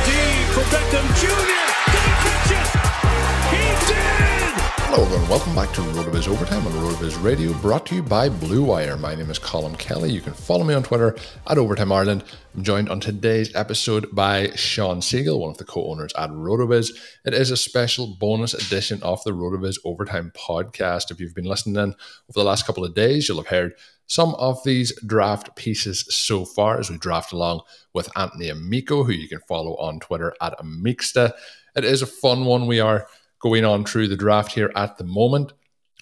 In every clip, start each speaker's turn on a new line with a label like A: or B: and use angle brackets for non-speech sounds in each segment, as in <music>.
A: for Beckham Jr.
B: Hello everyone, welcome back to RotoViz Overtime on RotoViz Radio, brought to you by Blue Wire. My name is Colm Kelly. You can follow me on Twitter at Overtime Ireland. I'm joined on today's episode by Shawn Siegele, one of the co-owners at RotoViz. It is a special bonus edition of the RotoViz Overtime podcast. If you've been listening in over the last couple of days, you'll have heard some of these draft pieces so far as we draft along with Anthony Amico, who you can follow on Twitter at Amicsta. It is a fun one. We are going on through the draft here at the moment.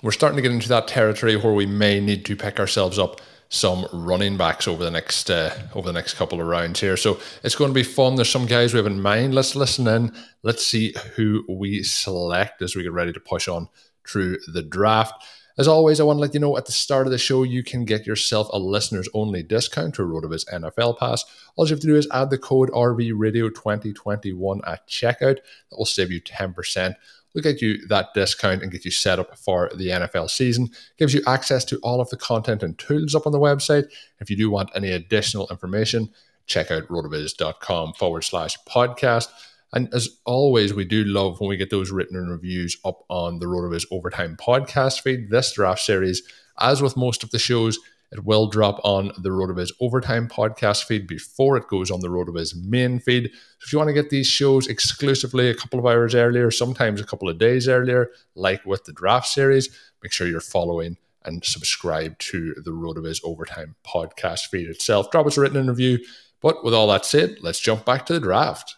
B: We're starting to get into that territory where we may need to pick ourselves up some running backs over the next uh, over the next couple of rounds here. So it's going to be fun. There's some guys we have in mind. Let's listen in. Let's see who we select as we get ready to push on through the draft. As always, I want to let you know at the start of the show, you can get yourself a listeners only discount to RotoViz NFL Pass. All you have to do is add the code RVRadio2021 at checkout. That will save you 10% We'll get you that discount and get you set up for the NFL season. Gives you access to all of the content and tools up on the website. If you do want any additional information, check out rotoviz.com forward slash podcast. And as always, we do love when we get those written reviews up on the Rotoviz Overtime podcast feed. This draft series, as with most of the shows, it will drop on the RotoViz Overtime podcast feed before it goes on the RotoViz main feed. So if you want to get these shows exclusively a couple of hours earlier, sometimes a couple of days earlier, like with the draft series, make sure you're following and subscribe to the RotoViz Overtime podcast feed itself. Drop us a written review. But with all that said, let's jump back to the draft.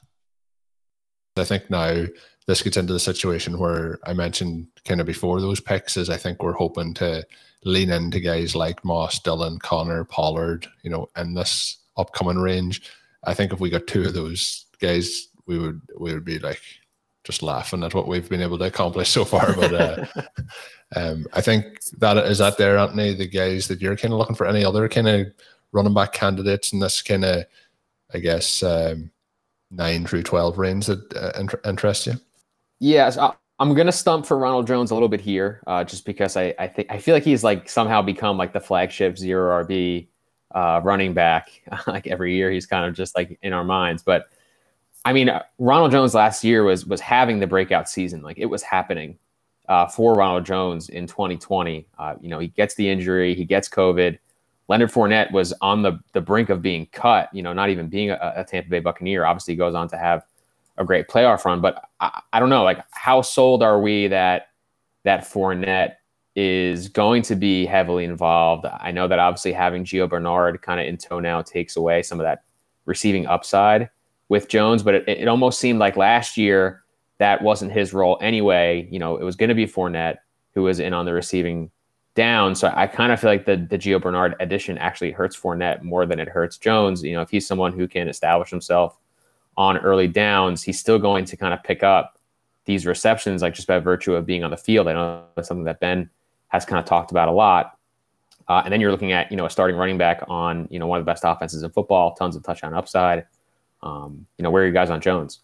B: I think now this gets into the situation where I mentioned kind of before those picks is I think we're hoping to lean into guys like Moss, Dillon, Connor, Pollard, you know, in this upcoming range. I think if we got two of those guys, we would we would be like just laughing at what we've been able to accomplish so far. But uh, <laughs> um, I think that is that there, Anthony, the guys that you're kind of looking for any other kind of running back candidates in this kind of, I guess, um, nine through twelve range that uh, inter- interest you.
C: Yes, I'm gonna stump for Ronald Jones a little bit here, uh, just because I, I think I feel like he's like somehow become like the flagship zero RB uh, running back. <laughs> like every year, he's kind of just like in our minds. But I mean, uh, Ronald Jones last year was was having the breakout season. Like it was happening uh, for Ronald Jones in 2020. Uh, you know, he gets the injury, he gets COVID. Leonard Fournette was on the the brink of being cut. You know, not even being a, a Tampa Bay Buccaneer. Obviously, goes on to have a great playoff run. But I, I don't know, like how sold are we that that Fournette is going to be heavily involved? I know that obviously having Gio Bernard kind of in tow now takes away some of that receiving upside with Jones, but it, it almost seemed like last year that wasn't his role anyway. You know, it was going to be Fournette who was in on the receiving down. So I kind of feel like the the Gio Bernard addition actually hurts Fournette more than it hurts Jones. You know, if he's someone who can establish himself on early downs, he's still going to kind of pick up these receptions, like just by virtue of being on the field. I know that's something that Ben has kind of talked about a lot. Uh, and then you're looking at you know a starting running back on you know one of the best offenses in football, tons of touchdown upside. Um, you know where are you guys on Jones?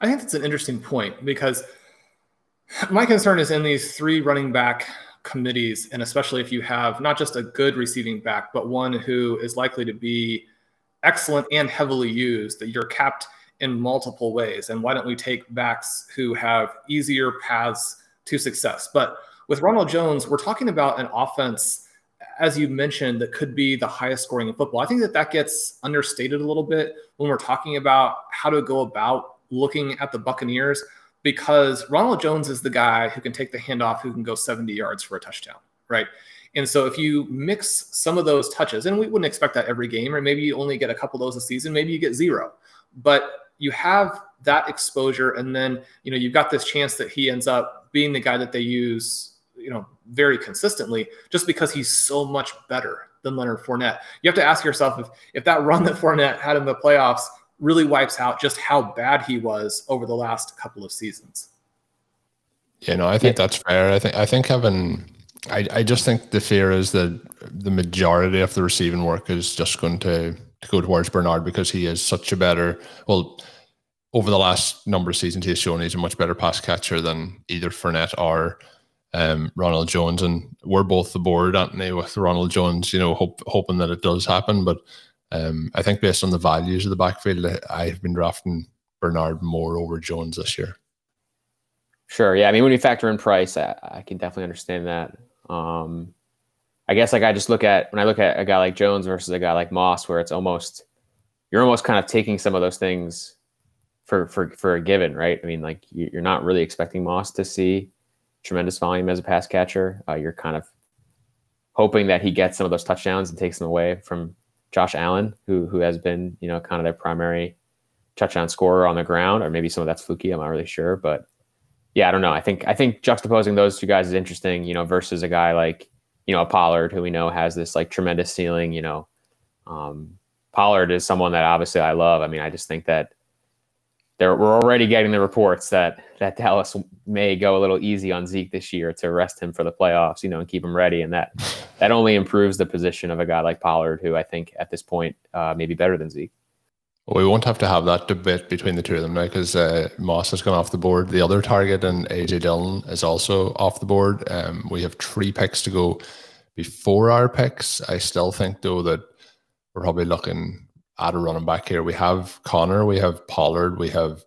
D: I think that's an interesting point because my concern is in these three running back committees, and especially if you have not just a good receiving back, but one who is likely to be excellent and heavily used, that you're capped in multiple ways. And why don't we take backs who have easier paths to success? But with Ronald Jones, we're talking about an offense, as you mentioned, that could be the highest scoring in football. I think that that gets understated a little bit when we're talking about how to go about looking at the Buccaneers because Ronald Jones is the guy who can take the handoff, who can go 70 yards for a touchdown, right? And so if you mix some of those touches, and we wouldn't expect that every game, or maybe you only get a couple of those a season, maybe you get zero, but you have that exposure, and then you know you've got this chance that he ends up being the guy that they use, you know, very consistently, just because he's so much better than Leonard Fournette. You have to ask yourself if if that run that Fournette had in the playoffs really wipes out just how bad he was over the last couple of seasons.
B: Yeah, no, I think yeah. that's fair. I think I think having I, I just think the fear is that the majority of the receiving work is just going to, to go towards Bernard because he is such a better well over the last number of seasons he's shown he's a much better pass catcher than either Fournette or um, Ronald Jones and we're both the board Anthony with Ronald Jones you know hope, hoping that it does happen but um, I think based on the values of the backfield, I've been drafting Bernard more over Jones this year.
C: Sure. Yeah. I mean, when you factor in price, I, I can definitely understand that. Um, I guess like I just look at when I look at a guy like Jones versus a guy like Moss, where it's almost you're almost kind of taking some of those things for for for a given, right? I mean, like you're not really expecting Moss to see tremendous volume as a pass catcher. Uh, you're kind of hoping that he gets some of those touchdowns and takes them away from Josh Allen, who who has been you know kind of their primary touchdown scorer on the ground, or maybe some of that's fluky. I'm not really sure, but yeah, I don't know. I think I think juxtaposing those two guys is interesting, you know, versus a guy like you know a Pollard, who we know has this like tremendous ceiling. You know, um, Pollard is someone that obviously I love. I mean, I just think that there we're already getting the reports that that Dallas may go a little easy on Zeke this year to rest him for the playoffs, you know, and keep him ready, and that <laughs> that only improves the position of a guy like Pollard, who I think at this point uh, may be better than Zeke.
B: Well, we won't have to have that debate between the two of them now because uh, Moss has gone off the board. The other target and AJ Dillon is also off the board. Um, we have three picks to go before our picks. I still think though that we're probably looking at a running back here. We have Connor, we have Pollard, we have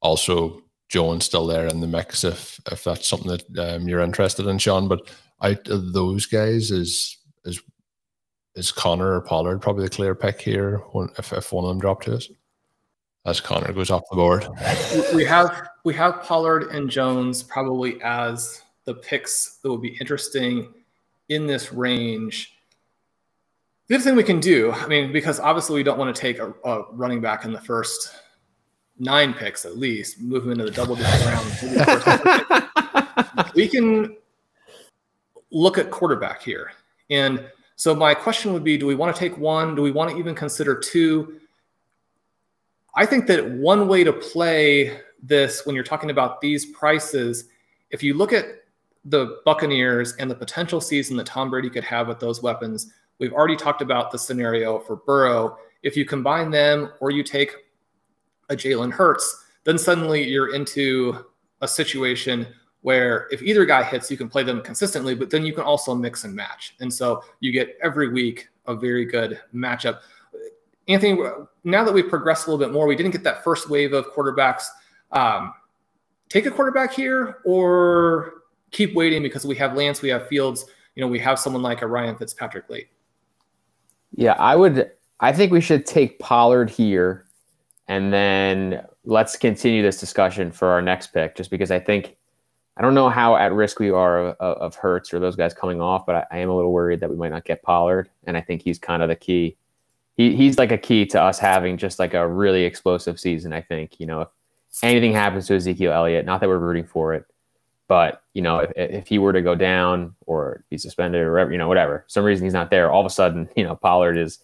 B: also Jones still there in the mix if if that's something that um, you're interested in, Shawn. But out of those guys, is is is Connor or Pollard probably the clear pick here if, if one of them drop to us? As Connor goes off the board. <laughs>
D: We have we have Pollard and Jones probably as the picks that would be interesting in this range. The other thing we can do, I mean, because obviously we don't want to take a, a running back in the first nine picks at least, move him into the double digit round. <laughs> we can look at quarterback here. And so my question would be do we want to take one? Do we want to even consider two? I think that one way to play this when you're talking about these prices, if you look at the Buccaneers and the potential season that Tom Brady could have with those weapons, We've already talked about the scenario for Burrow. If you combine them or you take a Jalen Hurts, then suddenly you're into a situation where if either guy hits, you can play them consistently, but then you can also mix and match. And so you get every week a very good matchup. Anthony, now that we've progressed a little bit more, we didn't get that first wave of quarterbacks. Um, take a quarterback here or keep waiting because we have Lance, we have Fields, you know, we have someone like a Ryan Fitzpatrick late.
C: Yeah, I would. I think we should take Pollard here, and then let's continue this discussion for our next pick. Just because I think I don't know how at risk we are of, of Hurts or those guys coming off, but I, I, am a little worried that we might not get Pollard, and I think he's kind of the key. He, he's like a key to us having just like a really explosive season. I think you know if anything happens to Ezekiel Elliott, not that we're rooting for it, but you know, if, if he were to go down or be suspended or whatever, you know, whatever, some reason he's not there, all of a sudden, <laughs> you know, Pollard is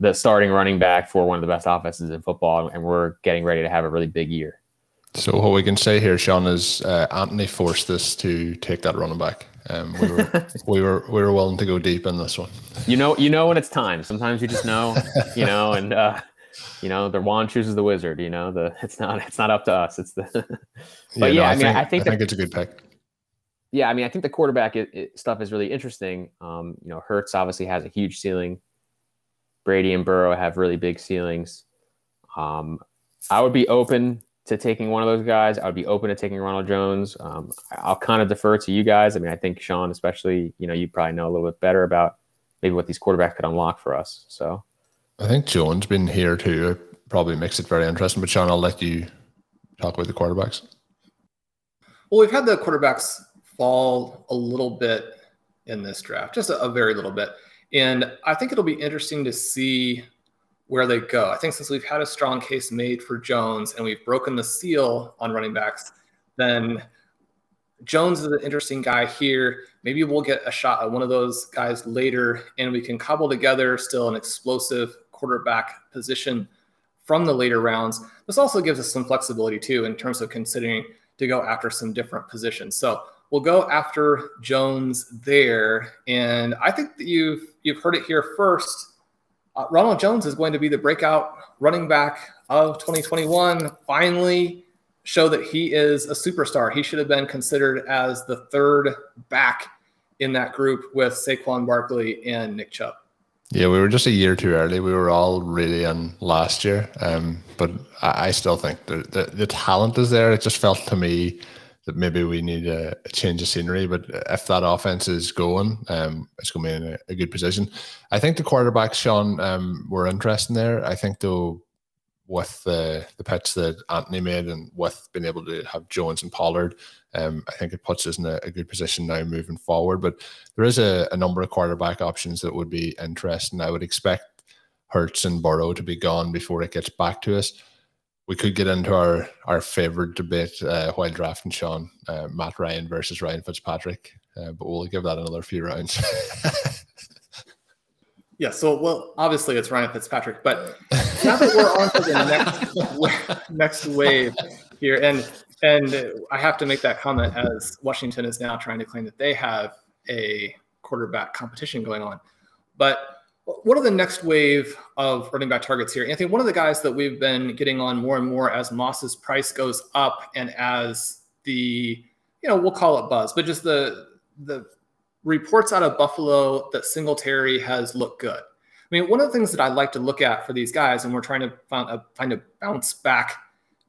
C: the starting running back for one of the best offenses in football, and we're getting ready to have a really big year.
B: So what we can say here, Shawn, is uh, Anthony forced us to take that running back. Um, we were <laughs> we were we were willing to go deep in this one.
C: You know, you know when it's time. Sometimes you just know, <laughs> you know, and uh, you know the wand chooses the wizard. You know, the it's not it's not up to us. It's the.
B: but yeah, yeah no, I, I, mean, think, I think, I think it's a good pick.
C: Yeah, I mean, I think the quarterback it, it, stuff is really interesting. Um, you know, Hurts obviously has a huge ceiling. Brady and Burrow have really big ceilings. Um, I would be open to taking one of those guys. I would be open to taking Ronald Jones. Um, I'll kind of defer to you guys. I mean, I think Shawn, especially, you know, you probably know a little bit better about maybe what these quarterbacks could unlock for us. So
B: I think Jones been here too. It probably makes it very interesting. But Shawn, I'll let you talk about the quarterbacks.
D: Well, we've had the quarterbacks fall a little bit in this draft, just a, a very little bit. And I think it'll be interesting to see where they go. I think since we've had a strong case made for Jones and we've broken the seal on running backs, then Jones is an interesting guy here. Maybe we'll get a shot at one of those guys later and we can cobble together still an explosive quarterback position from the later rounds. This also gives us some flexibility too in terms of considering to go after some different positions. So we'll go after Jones there. And I think that you've you've heard it here first uh, Ronald Jones is going to be the breakout running back of 2021. Finally, show that he is a superstar. He should have been considered as the third back in that group with Saquon Barkley and Nick Chubb.
B: Yeah, we were just a year too early. We were all really in last year, um, but I, I still think the, the, the talent is there. It just felt to me that maybe we need a, a, change of scenery. But if that offense is going, um, it's going to be in a, a, good position. I think the quarterbacks, Shawn, um, were interesting there. I think though, with the the pitch that Anthony made and with being able to have Jones and Pollard, um, I think it puts us in a, a, good position now moving forward. But there is a, a number of quarterback options that would be interesting. I would expect Hurts and Burrow to be gone before it gets back to us we could get into our our favorite debate uh, while drafting Shawn uh, Matt Ryan versus Ryan Fitzpatrick, uh, but we'll give that another few rounds. <laughs>
D: yeah. So, well, obviously it's Ryan Fitzpatrick, but <laughs> now that we're on to the next next wave here, and and I have to make that comment as Washington is now trying to claim that they have a quarterback competition going on, but what are the next wave of running back targets here? Anthony, one of the guys that we've been getting on more and more as Moss's price goes up and as the, you know, we'll call it buzz, but just the the reports out of Buffalo that Singletary has looked good. I mean, one of the things that I like to look at for these guys, and we're trying to find a, find a bounce back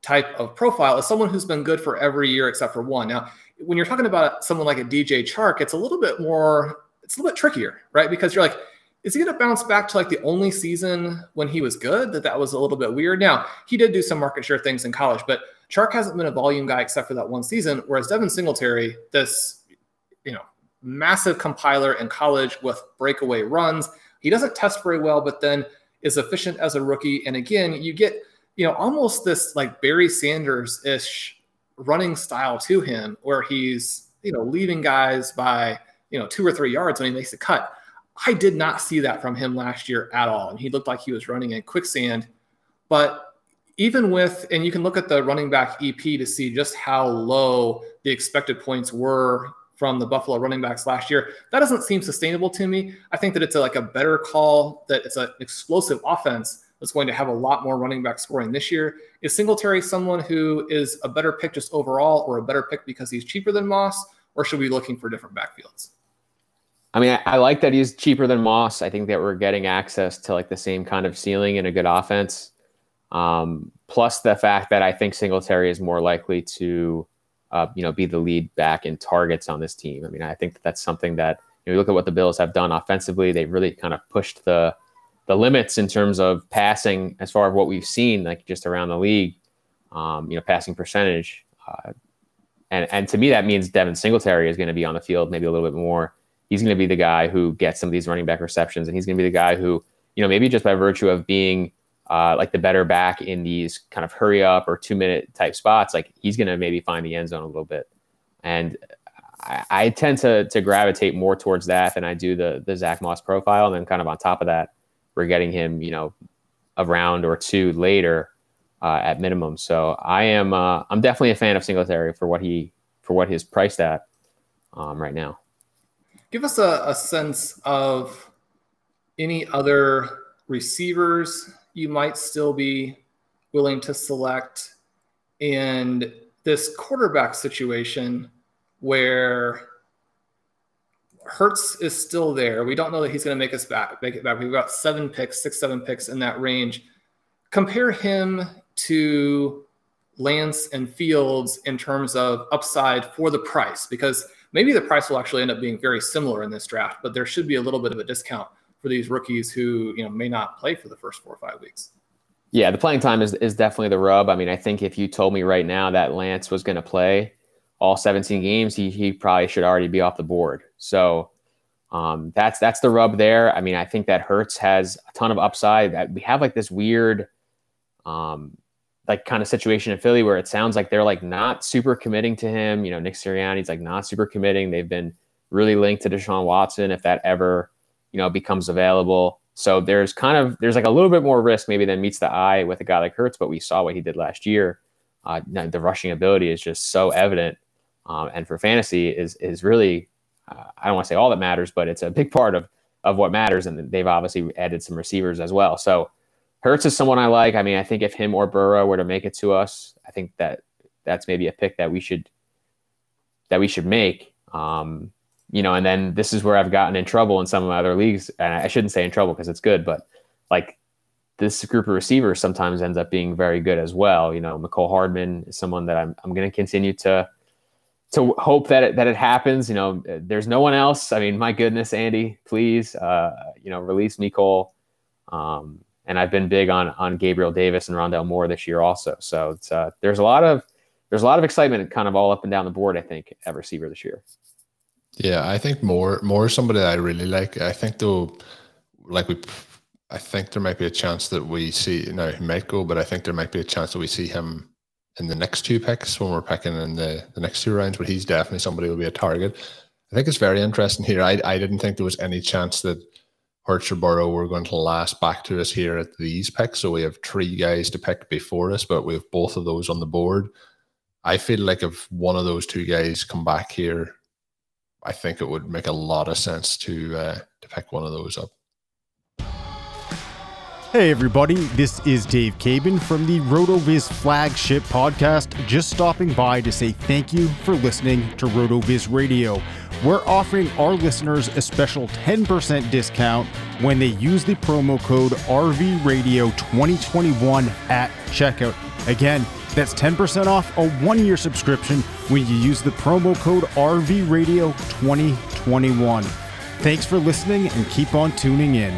D: type of profile, is someone who's been good for every year except for one. Now, when you're talking about someone like a DJ Chark, it's a little bit more, it's a little bit trickier, right? Because you're like, is he going to bounce back to like the only season when he was good? That that was a little bit weird. Now he did do some market share things in college, but Chark hasn't been a volume guy except for that one season. Whereas Devin Singletary, this you know massive compiler in college with breakaway runs, he doesn't test very well, but then is efficient as a rookie. And again, you get you know almost this like Barry Sanders ish running style to him, where he's you know leaving guys by you know two or three yards when he makes a cut I did not see that from him last year at all. And he looked like he was running in quicksand. But even with, and you can look at the running back EP to see just how low the expected points were from the Buffalo running backs last year. That doesn't seem sustainable to me. I think that it's a, like a better call that it's an explosive offense that's going to have a lot more running back scoring this year. Is Singletary someone who is a better pick just overall or a better pick because he's cheaper than Moss? Or should we be looking for different backfields?
C: I mean, I, I, like that he's cheaper than Moss. I think that we're getting access to like the same kind of ceiling and a good offense. Um, plus the fact that I think Singletary is more likely to, uh, you know, be the lead back in targets on this team. I mean, I think that that's something that you, know, you look at what the Bills have done offensively. They've really kind of pushed the the limits in terms of passing as far as what we've seen, like just around the league. Um, you know, passing percentage. Uh, and and to me, that means Devin Singletary is going to be on the field maybe a little bit more he's going to be the guy who gets some of these running back receptions, and he's going to be the guy who, you know, maybe just by virtue of being uh, like the better back in these kind of hurry up or two minute type spots, like he's going to maybe find the end zone a little bit. And I, I, tend to to gravitate more towards that than I do the the Zach Moss profile. And then kind of on top of that, we're getting him, you know, a round or two later uh, at minimum. So I am uh, I'm definitely a fan of Singletary for what he for what he's priced at um, right now
D: give us a, a sense of any other receivers you might still be willing to select and this quarterback situation where Hurts is still there. We don't know that he's going to make us back, make it back. We've got seven picks, six, seven picks in that range. Compare him to Lance and Fields in terms of upside for the price, because maybe the price will actually end up being very similar in this draft, but there should be a little bit of a discount for these rookies who you know may not play for the first four or five weeks.
C: Yeah, the playing time is, is definitely the rub. I mean, I think if you told me right now that Lance was going to play all 17 games, he, he probably should already be off the board. So um, that's that's the rub there. I mean, I think that Hurts has a ton of upside. That we have like this weird, um, like kind of situation in Philly where it sounds like they're like not super committing to him. You know, Nick Sirianni's like not super committing. They've been really linked to Deshaun Watson if that ever, you know, becomes available. So there's kind of there's like a little bit more risk maybe than meets the eye with a guy like Hurts, but we saw what he did last year. Uh, the rushing ability is just so evident, um, and for fantasy is is really uh, I don't want to say all that matters, but it's a big <laughs> part of of what matters. And they've obviously added some receivers as well. So Hurts is someone I like. I mean, I think if him or Burrow were to make it to us, I think that that's maybe a pick that we should that we should make. Um, you know, and then this is where I've gotten in trouble in some of my other leagues. And I shouldn't say in trouble because it's good, but like this group of receivers sometimes ends up being very good as well. You know, Mecole Hardman is someone that I'm, I'm going to continue to, to hope that it, that it happens. You know, there's no one else. I mean, my goodness, Andy, please, uh, you know, release Mecole. Um, and I've been big on, on Gabriel Davis and Rondale Moore this year also. So uh, there's a lot of, there's a lot of excitement kind of all up and down the board, I think, at receiver this year.
B: Yeah, I think more more somebody I really like. I think though, like we, I think there might be a chance that we see. Now he might go, but I think there might be a chance that we see him in the next two picks when we're picking in the the next two rounds. But he's definitely somebody who will be a target. I think it's very interesting here. I I didn't think there was any chance that Burrow were going to last back to us here at these picks. So we have three guys to pick before us, but we have both of those on the board. I feel like if one of those two guys come back here I think it would make a lot of sense to uh, to pick one of those up.
E: Hey everybody, this is Dave Caban from the RotoViz flagship podcast. Just stopping by to say thank you for listening to RotoViz Radio. We're offering our listeners a special 10% discount when they use the promo code RVRadio2021 at checkout. Again, that's 10% off a one year subscription when you use the promo code RVRadio2021. Thanks for listening and keep on tuning in.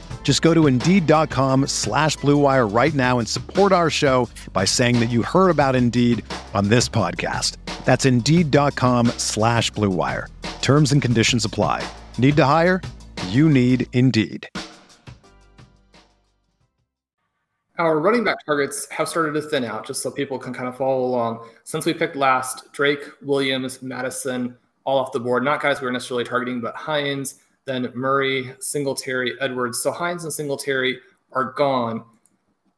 F: Just go to Indeed.com slash BlueWire right now and support our show by saying that you heard about Indeed on this podcast. That's Indeed.com slash BlueWire. Terms and conditions apply. Need to hire? You need Indeed.
D: our running back targets have started to thin out just so people can kind of follow along. Since we picked last, Drake, Williams, Madison, all off the board. Not guys we were necessarily targeting, but Hines, then Murray, Singletary, Edwards. So Hines and Singletary are gone.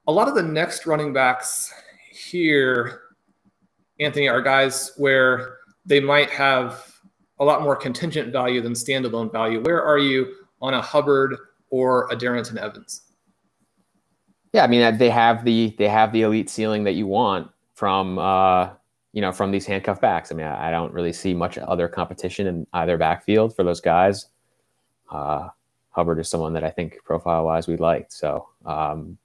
D: A lot of the next running backs here, Anthony, are guys where they might have a lot more contingent value than standalone value. Where are you on a Hubbard or a Darrynton Evans?
C: Yeah, I mean they have the they have the elite ceiling that you want from uh, you know from these handcuff backs. I mean, I, I don't really see much other competition in either backfield for those guys. Uh, Hubbard is someone that I think profile wise we liked. So um,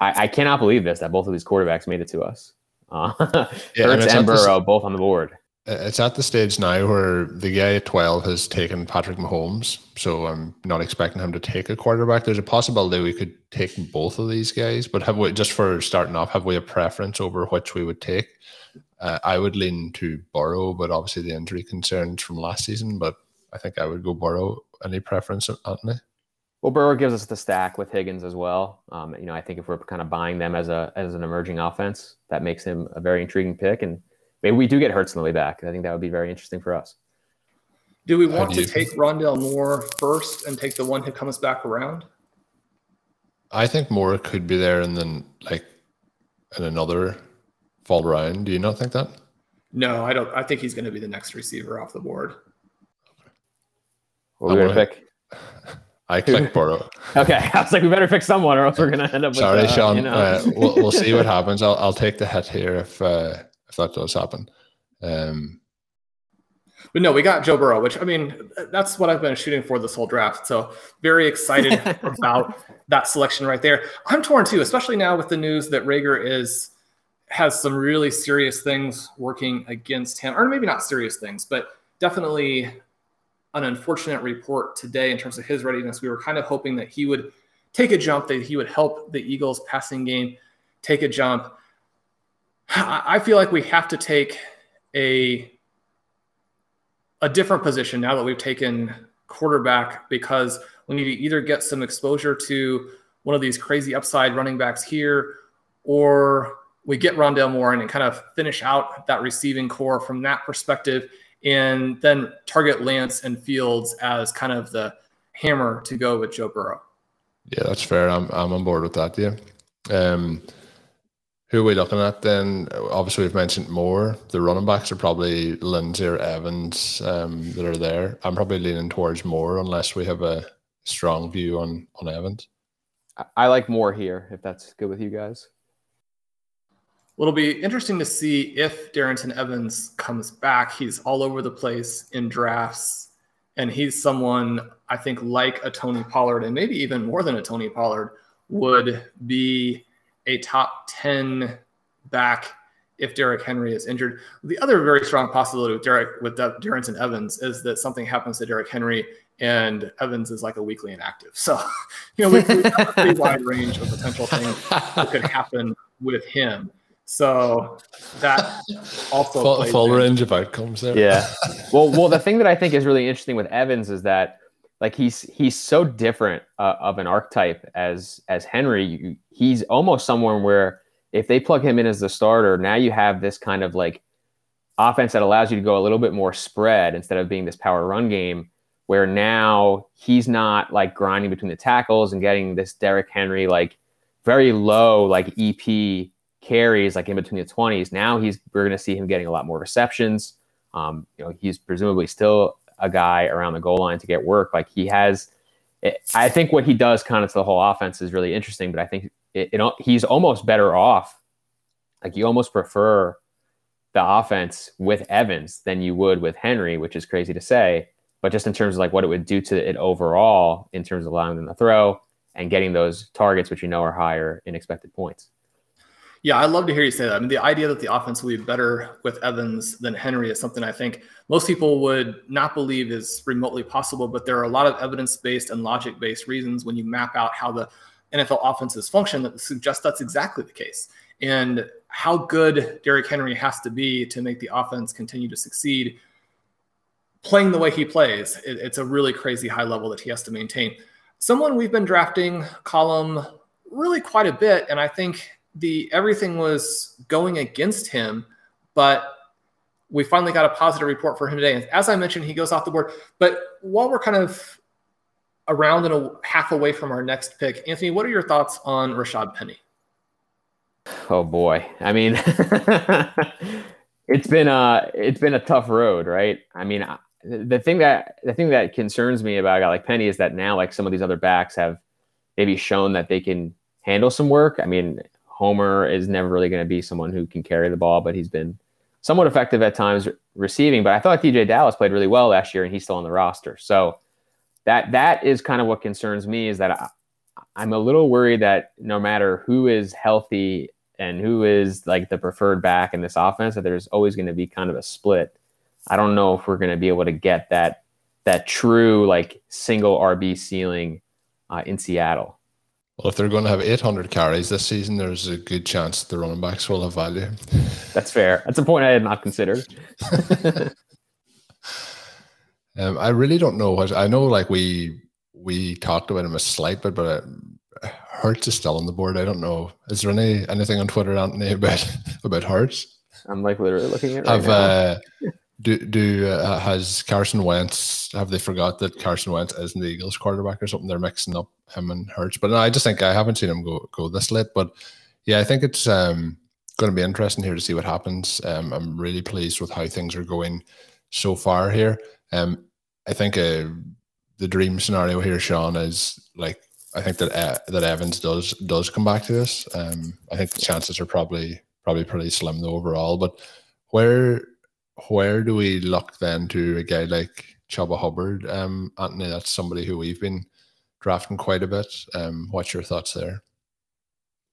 C: I, I, cannot believe this that both of these quarterbacks made it to us. Uh, <laughs> yeah, Hurts and Burrow both on the board.
B: it's at the stage now where the guy at 12 has taken Patrick Mahomes. So I'm not expecting him to take a quarterback. There's a possibility we could take both of these guys, but have we, just for starting off, have we a preference over which we would take? Uh, I would lean to Burrow, but obviously the injury concerns from last season, but I think I would go Burrow. Any preference, Anthony?
C: Well, Burrow gives us the stack with Higgins as well. Um, you know, I think if we're kind of buying them as a as an emerging offense, that makes him a very intriguing pick. And maybe we do get Hurts on the way back. I think that would be very interesting for us.
D: Do we want to take Rondale Moore first and take the one who comes back around?
B: I think Moore could be there and then like in another fall round. Do you not think that?
D: No, I don't. I think he's going to be the next receiver off the board.
C: What are we going to pick?
B: I click Burrow. <laughs>
C: okay, I was like, we better pick someone, or else we're gonna end up. With,
B: Sorry,
C: uh,
B: Shawn.
C: You know.
B: uh, <laughs> we'll, we'll see what happens. I'll I'll take the hit here if uh, if that does happen. Um,
D: but no, we got Joe Burrow, which I mean, that's what I've been shooting for this whole draft. So very excited <laughs> about that selection right there. I'm torn too, especially now with the news that Reagor is has some really serious things working against him, or maybe not serious things, but definitely an unfortunate report today in terms of his readiness. We were kind of hoping that he would take a jump, that he would help the Eagles passing game take a jump. I feel like we have to take a a different position now that we've taken quarterback because we need to either get some exposure to one of these crazy upside running backs here, or we get Rondale Moore and kind of finish out that receiving corps from that perspective and then target Lance and Fields as kind of the hammer to go with Joe Burrow.
B: Yeah, that's fair. I'm I'm on board with that. Yeah. Um, who are we looking at then? Obviously, we've mentioned Moore. The running backs are probably Lindsay or Evans um, that are there. I'm probably leaning towards Moore unless we have a strong view on on Evans.
C: I like Moore here if that's good with you guys.
D: It'll be interesting to see if Darrynton Evans comes back. He's all over the place in drafts, and he's someone I think like a Tony Pollard, and maybe even more than a Tony Pollard, would be a top 10 back if Derrick Henry is injured. The other very strong possibility with Derek with Darrynton Evans is that something happens to Derrick Henry and Evans is like a weekly inactive. So, <laughs> you know, we, we have a pretty wide range of potential things that could happen with him. So that also
B: full, full range of outcomes there.
C: Yeah. <laughs> well, well, the thing that I think is really interesting with Evans is that like he's he's so different uh, of an archetype as as Henry. He's almost someone where if they plug him in as the starter, now you have this kind of like offense that allows you to go a little bit more spread instead of being this power run game. Where now he's not like grinding between the tackles and getting this Derrick Henry like very low like EP carries like in between the 20s. Now he's we're going to see him getting a lot more receptions. Um, you know, he's presumably still a guy around the goal line to get work. Like he has, it, I think what he does kind of to the whole offense is really interesting. But I think it, it, he's almost better off. Like you almost prefer the offense with Evans than you would with Henry, which is crazy to say. But just in terms of like what it would do to it overall, in terms of allowing them to throw and getting those targets, which you know are higher in expected points.
D: Yeah, I love to hear you say that. I mean, the idea that the offense will be better with Evans than Henry is something I think most people would not believe is remotely possible, but there are a lot of evidence based and logic based reasons when you map out how the NFL offenses function that suggest that's exactly the case. And how good Derrick Henry has to be to make the offense continue to succeed playing the way he plays. It, it's a really crazy high level that he has to maintain. Someone we've been drafting Colm really quite a bit, and I think the everything was going against him, but we finally got a positive report for him today. And as I mentioned, he goes off the board. But while we're kind of around and a half away from our next pick, Anthony, what are your thoughts on Rashad Penny?
C: Oh boy, I mean, <laughs> it's been a it's been a tough road, right? I mean, the thing that the thing that concerns me about a guy like Penny is that now, like some of these other backs have maybe shown that they can handle some work. I mean, Homer is never really going to be someone who can carry the ball, but he's been somewhat effective at times receiving. But I thought DeeJay Dallas played really well last year, and he's still on the roster. So that that is kind of what concerns me is that I, I'm a little worried that no matter who is healthy and who is like the preferred back in this offense, that there's always going to be kind of a split I don't know if we're going to be able to get that that true like single RB ceiling uh, in Seattle.
B: Well, if they're going to have 800 carries this season, there's a good chance the running backs will have value. <laughs>
C: That's fair. That's a point I had not considered. <laughs>
B: um, I really don't know what I know. Like we we talked about him a slight bit, but Hurts is still on the board. I don't know. Is there any anything on Twitter, Anthony, about <laughs> about Hurts?
C: I'm like literally looking at. Right
B: have uh, do do uh, has Carson Wentz have they forgot that Carson Wentz isn't the Eagles quarterback or something? They're mixing up him and Hurts, but no, I just think I haven't seen him go go this late. But yeah, I think it's um, going to be interesting here to see what happens. Um, I'm really pleased with how things are going so far here. Um, I think uh, the dream scenario here, Shawn, is like I think that uh, that Evans does does come back to this. Um, I think the chances are probably probably pretty slim though overall. But where where do we look then to a guy like Chuba Hubbard? Um, Anthony, that's somebody who we've been drafting quite a bit. Um, what's your thoughts there?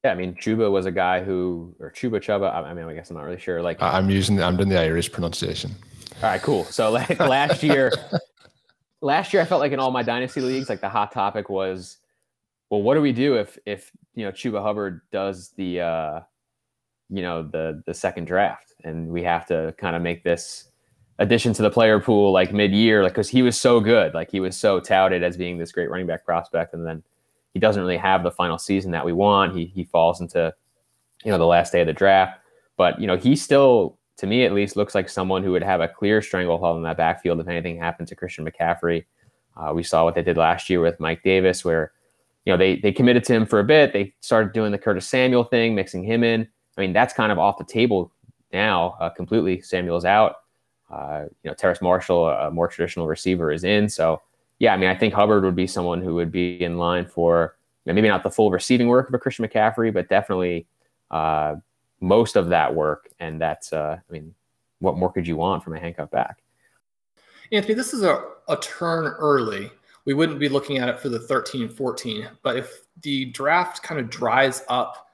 C: Yeah, I mean, Chuba was a guy who, or Chuba Chuba. I mean, I guess I'm not really sure. Like,
B: I'm using, I'm doing the Irish pronunciation.
C: All right, cool. So like <laughs> last year, last year I felt like in all my dynasty leagues, like the hot topic was, well, what do we do if if you know Chuba Hubbard does the, uh, you know, the the second draft? And we have to kind of make this addition to the player pool like mid-year like because he was so good like he was so touted as being this great running back prospect and then he doesn't really have the final season that we want. He, he falls into you know the last day of the draft. But you know he still to me at least looks like someone who would have a clear stranglehold in that backfield if anything happened to christian mccaffrey. Uh, we saw what they did last year with mike davis where you know they they committed to him for a bit. They started doing the curtis samuel thing mixing him in. I mean that's kind of off the table now uh, completely. Samuel's out. Uh, you know, Terrace Marshall, a more traditional receiver, is in. So, yeah, I mean, I think Hubbard would be someone who would be in line for you know, maybe not the full receiving work of a Christian McCaffrey, but definitely uh, most of that work. And that's, uh, I mean, what more could you want from a handcuff back?
D: Anthony, this is a, a turn early. We wouldn't be looking at it for the 13 14. But if the draft kind of dries up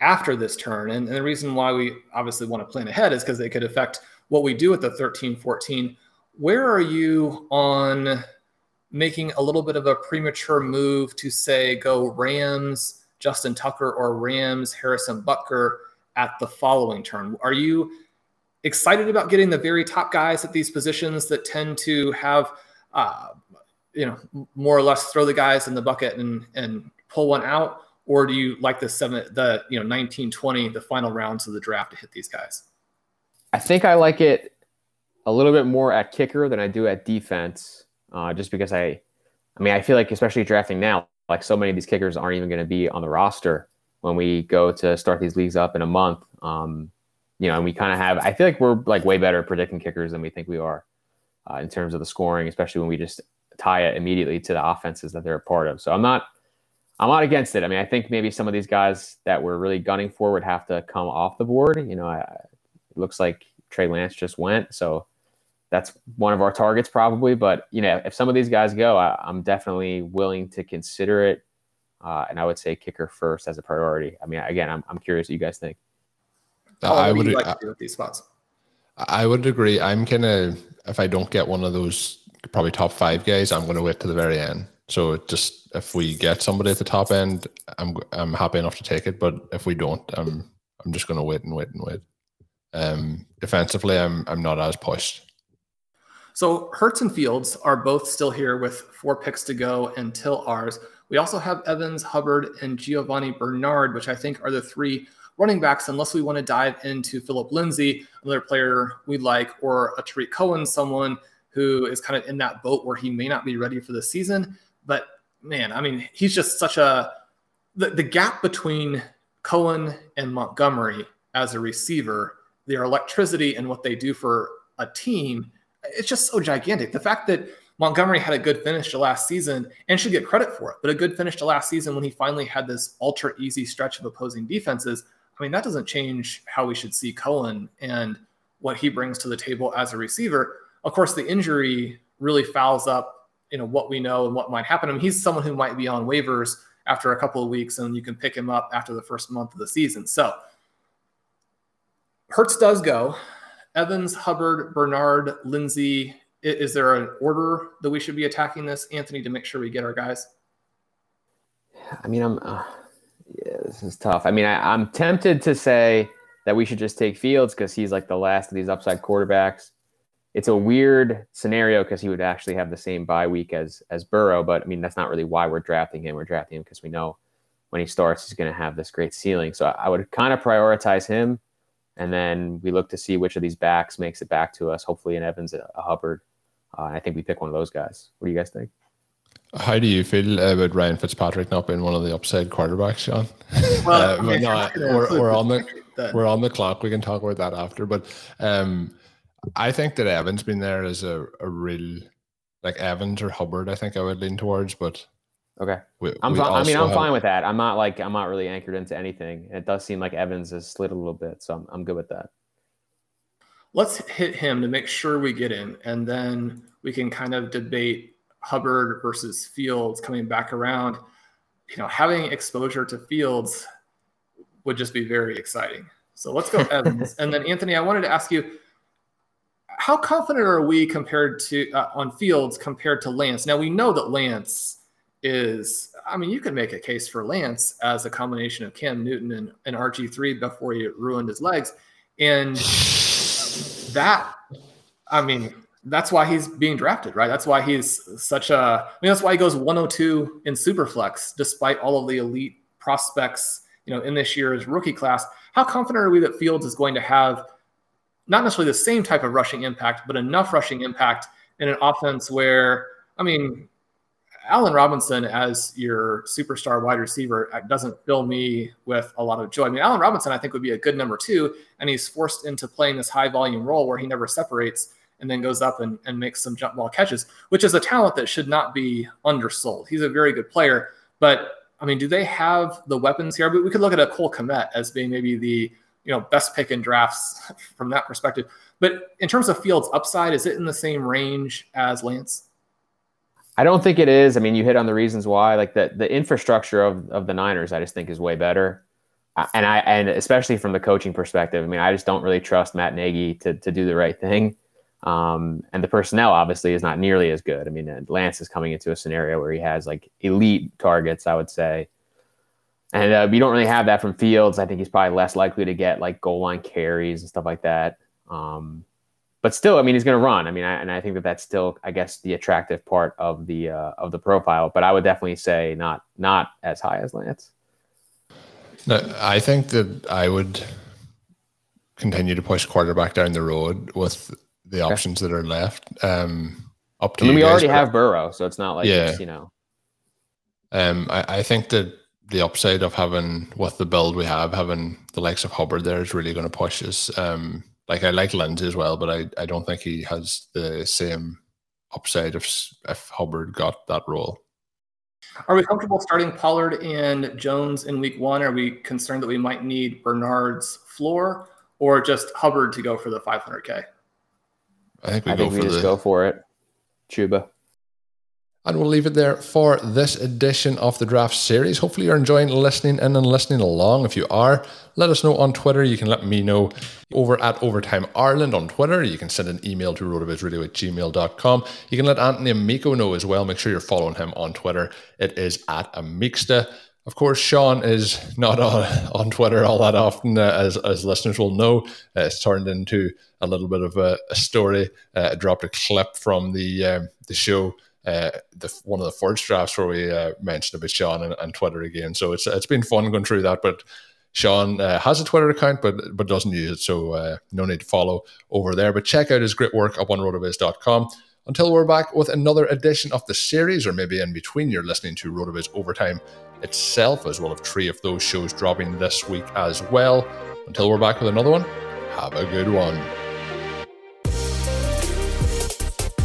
D: after this turn. And, and the reason why we obviously want to plan ahead is because they could affect what we do at the 13 14. Where are you on making a little bit of a premature move to say go Rams, Justin Tucker, or Rams, Harrison Butker at the following turn? Are you excited about getting the very top guys at these positions that tend to have, uh, you know, more or less throw the guys in the bucket and, and pull one out? Or do you like the seven, the you know 19, 20, the final rounds of the draft to hit these guys?
C: I think I like it a little bit more at kicker than I do at defense, uh, just because I, I mean, I feel like especially drafting now, like so many of these kickers aren't even going to be on the roster when we go to start these leagues up in a month. Um, you know, and we kind of have. I feel like we're like way better at predicting kickers than we think we are uh, in terms of the scoring, especially when we just tie it immediately to the offenses that they're a part of. So I'm not I'm not against it. I mean, I think maybe some of these guys that we're really gunning for would have to come off the board. You know, I, it looks like Trey Lance just went, so that's one of our targets probably. But you know, if some of these guys go, I, am definitely willing to consider it. Uh, and I would say kicker first as a priority. I mean, again, I'm, I'm curious what you guys think.
D: Uh, I would like to do with these spots.
B: I would agree. I'm kind of if I don't get one of those probably top five guys, I'm going to wait to the very end. So just if we get somebody at the top end, I'm I'm happy enough to take it. But if we don't, I'm I'm just going to wait and wait and wait. Um, defensively, I'm I'm not as pushed.
D: So Hurts and Fields are both still here with four picks to go until ours. We also have Evans, Hubbard, and Giovanni Bernard, which I think are the three running backs, unless we want to dive into Philip Lindsay, another player we like, or a Tarik Cohen, someone who is kind of in that boat where he may not be ready for the season. But man, I mean, he's just such a the, the gap between Cohen and Montgomery as a receiver, their electricity and what they do for a team, it's just so gigantic. The fact that Montgomery had a good finish to last season and should get credit for it, but a good finish to last season when he finally had this ultra easy stretch of opposing defenses. I mean, that doesn't change how we should see Cohen and what he brings to the table as a receiver. Of course, the injury really fouls up you know what we know and what might happen. I mean, he's someone who might be on waivers after a couple of weeks, and you can pick him up after the first month of the season. So Hurts does go. Evans, Hubbard, Bernard, Lindsay. Is there an order that we should be attacking this, Anthony, to make sure we get our guys?
C: I mean, I'm. Uh, yeah, this is tough. I mean, I, I'm tempted to say that we should just take Fields because he's like the last of these upside quarterbacks. It's a weird scenario because he would actually have the same bye week as as Burrow, but I mean that's not really why we're drafting him. We're drafting him because we know when he starts he's going to have this great ceiling. So I would kind of prioritize him, and then we look to see which of these backs makes it back to us. Hopefully, an Evans, a, a Hubbard. Uh, I think we pick one of those guys. What do you guys think?
B: How do you feel about Ryan Fitzpatrick not being one of the upside quarterbacks, Shawn? <laughs> Well, uh, no, <laughs> we're, we're on the we're on the clock. We can talk about that after. But um, I think that Evans being there is a, a real like Evans or Hubbard. I think I would lean towards, but
C: okay. We, I'm we I mean, I'm have, fine with that. I'm not like I'm not really anchored into anything. It does seem like Evans has slid a little bit, so I'm I'm good with that.
D: Let's hit him to make sure we get him, and then we can kind of debate Hubbard versus Fields coming back around. You know, having exposure to Fields would just be very exciting. So let's go <laughs> Evans, and then Anthony. I wanted to ask you how confident are we compared to uh, on Fields compared to Lance? Now we know that Lance is. I mean, you could make a case for Lance as a combination of Cam Newton and, and RG3 before he ruined his legs, and that. I mean, that's why he's being drafted, right? That's why he's such a. I mean, that's why he goes 102 in Superflex, despite all of the elite prospects, you know, in this year's rookie class. How confident are we that Fields is going to have not necessarily the same type of rushing impact, but enough rushing impact in an offense where, I mean, Allen Robinson as your superstar wide receiver uh, doesn't fill me with a lot of joy. I mean, Allen Robinson, I think, would be a good number two, and he's forced into playing this high volume role where he never separates and then goes up and, and makes some jump ball catches, which is a talent that should not be undersold. He's a very good player, but I mean, do they have the weapons here? But We could look at a Cole Kmet as being maybe the you know best pick in drafts <laughs> from that perspective. But in terms of Fields' upside, is it in the same range as Lance?
C: I don't think it is. I mean, you hit on the reasons why. Like the the infrastructure of of the Niners, I just think is way better. And I and especially from the coaching perspective, I mean, I just don't really trust Matt Nagy to to do the right thing. Um, and the personnel obviously is not nearly as good. I mean, Lance is coming into a scenario where he has like elite targets, I would say, and uh, we don't really have that from Fields. I think he's probably less likely to get like goal line carries and stuff like that. Um, but still, I mean, he's going to run. I mean, I, and I think that that's still, I guess, the attractive part of the uh, of the profile. But I would definitely say not not as high as Lance.
B: No, I think that I would continue to push quarterback down the road with the okay. options that are left. Um, up to
C: I mean, we already have Burrow, so it's not like yeah. you know.
B: Um, I, I think that the upside of having with the build we have, having the likes of Hubbard there is really going to push us. Um, like I like Lindsay as well, but I, I don't think he has the same upside if if Hubbard got that role.
D: Are we comfortable starting Pollard and Jones in week one? Are we concerned that we might need Bernard's floor or just Hubbard to go for the 500K?
B: I think we,
C: I
B: go
C: think
B: we
C: just
B: the...
C: go for it. Chuba.
B: And we'll leave it there for this edition of the draft series. Hopefully, you're enjoying listening in and listening along. If you are, let us know on Twitter. You can let me know over at Overtime Ireland on Twitter. You can send an email to rotovizradio at gmail.com. You can let Anthony Amico know as well. Make sure you're following him on Twitter. It is at Amicsta. Of course, Shawn is not <laughs> on, on Twitter all that often, uh, as, as listeners will know. Uh, it's turned into a little bit of a, a story. Uh, I dropped a clip from the um, the show uh, the one of the first drafts where we uh, mentioned about Shawn and, and, Twitter again. So it's it's been fun going through that. But Shawn uh, has a Twitter account, but but doesn't use it, so uh, no need to follow over there. But check out his great work up on rotoviz.com. Until we're back with another edition of the series, or maybe in between, you're listening to Rotoviz Overtime itself, as well as three of those shows dropping this week as well. Until we're back with another one, have a good one.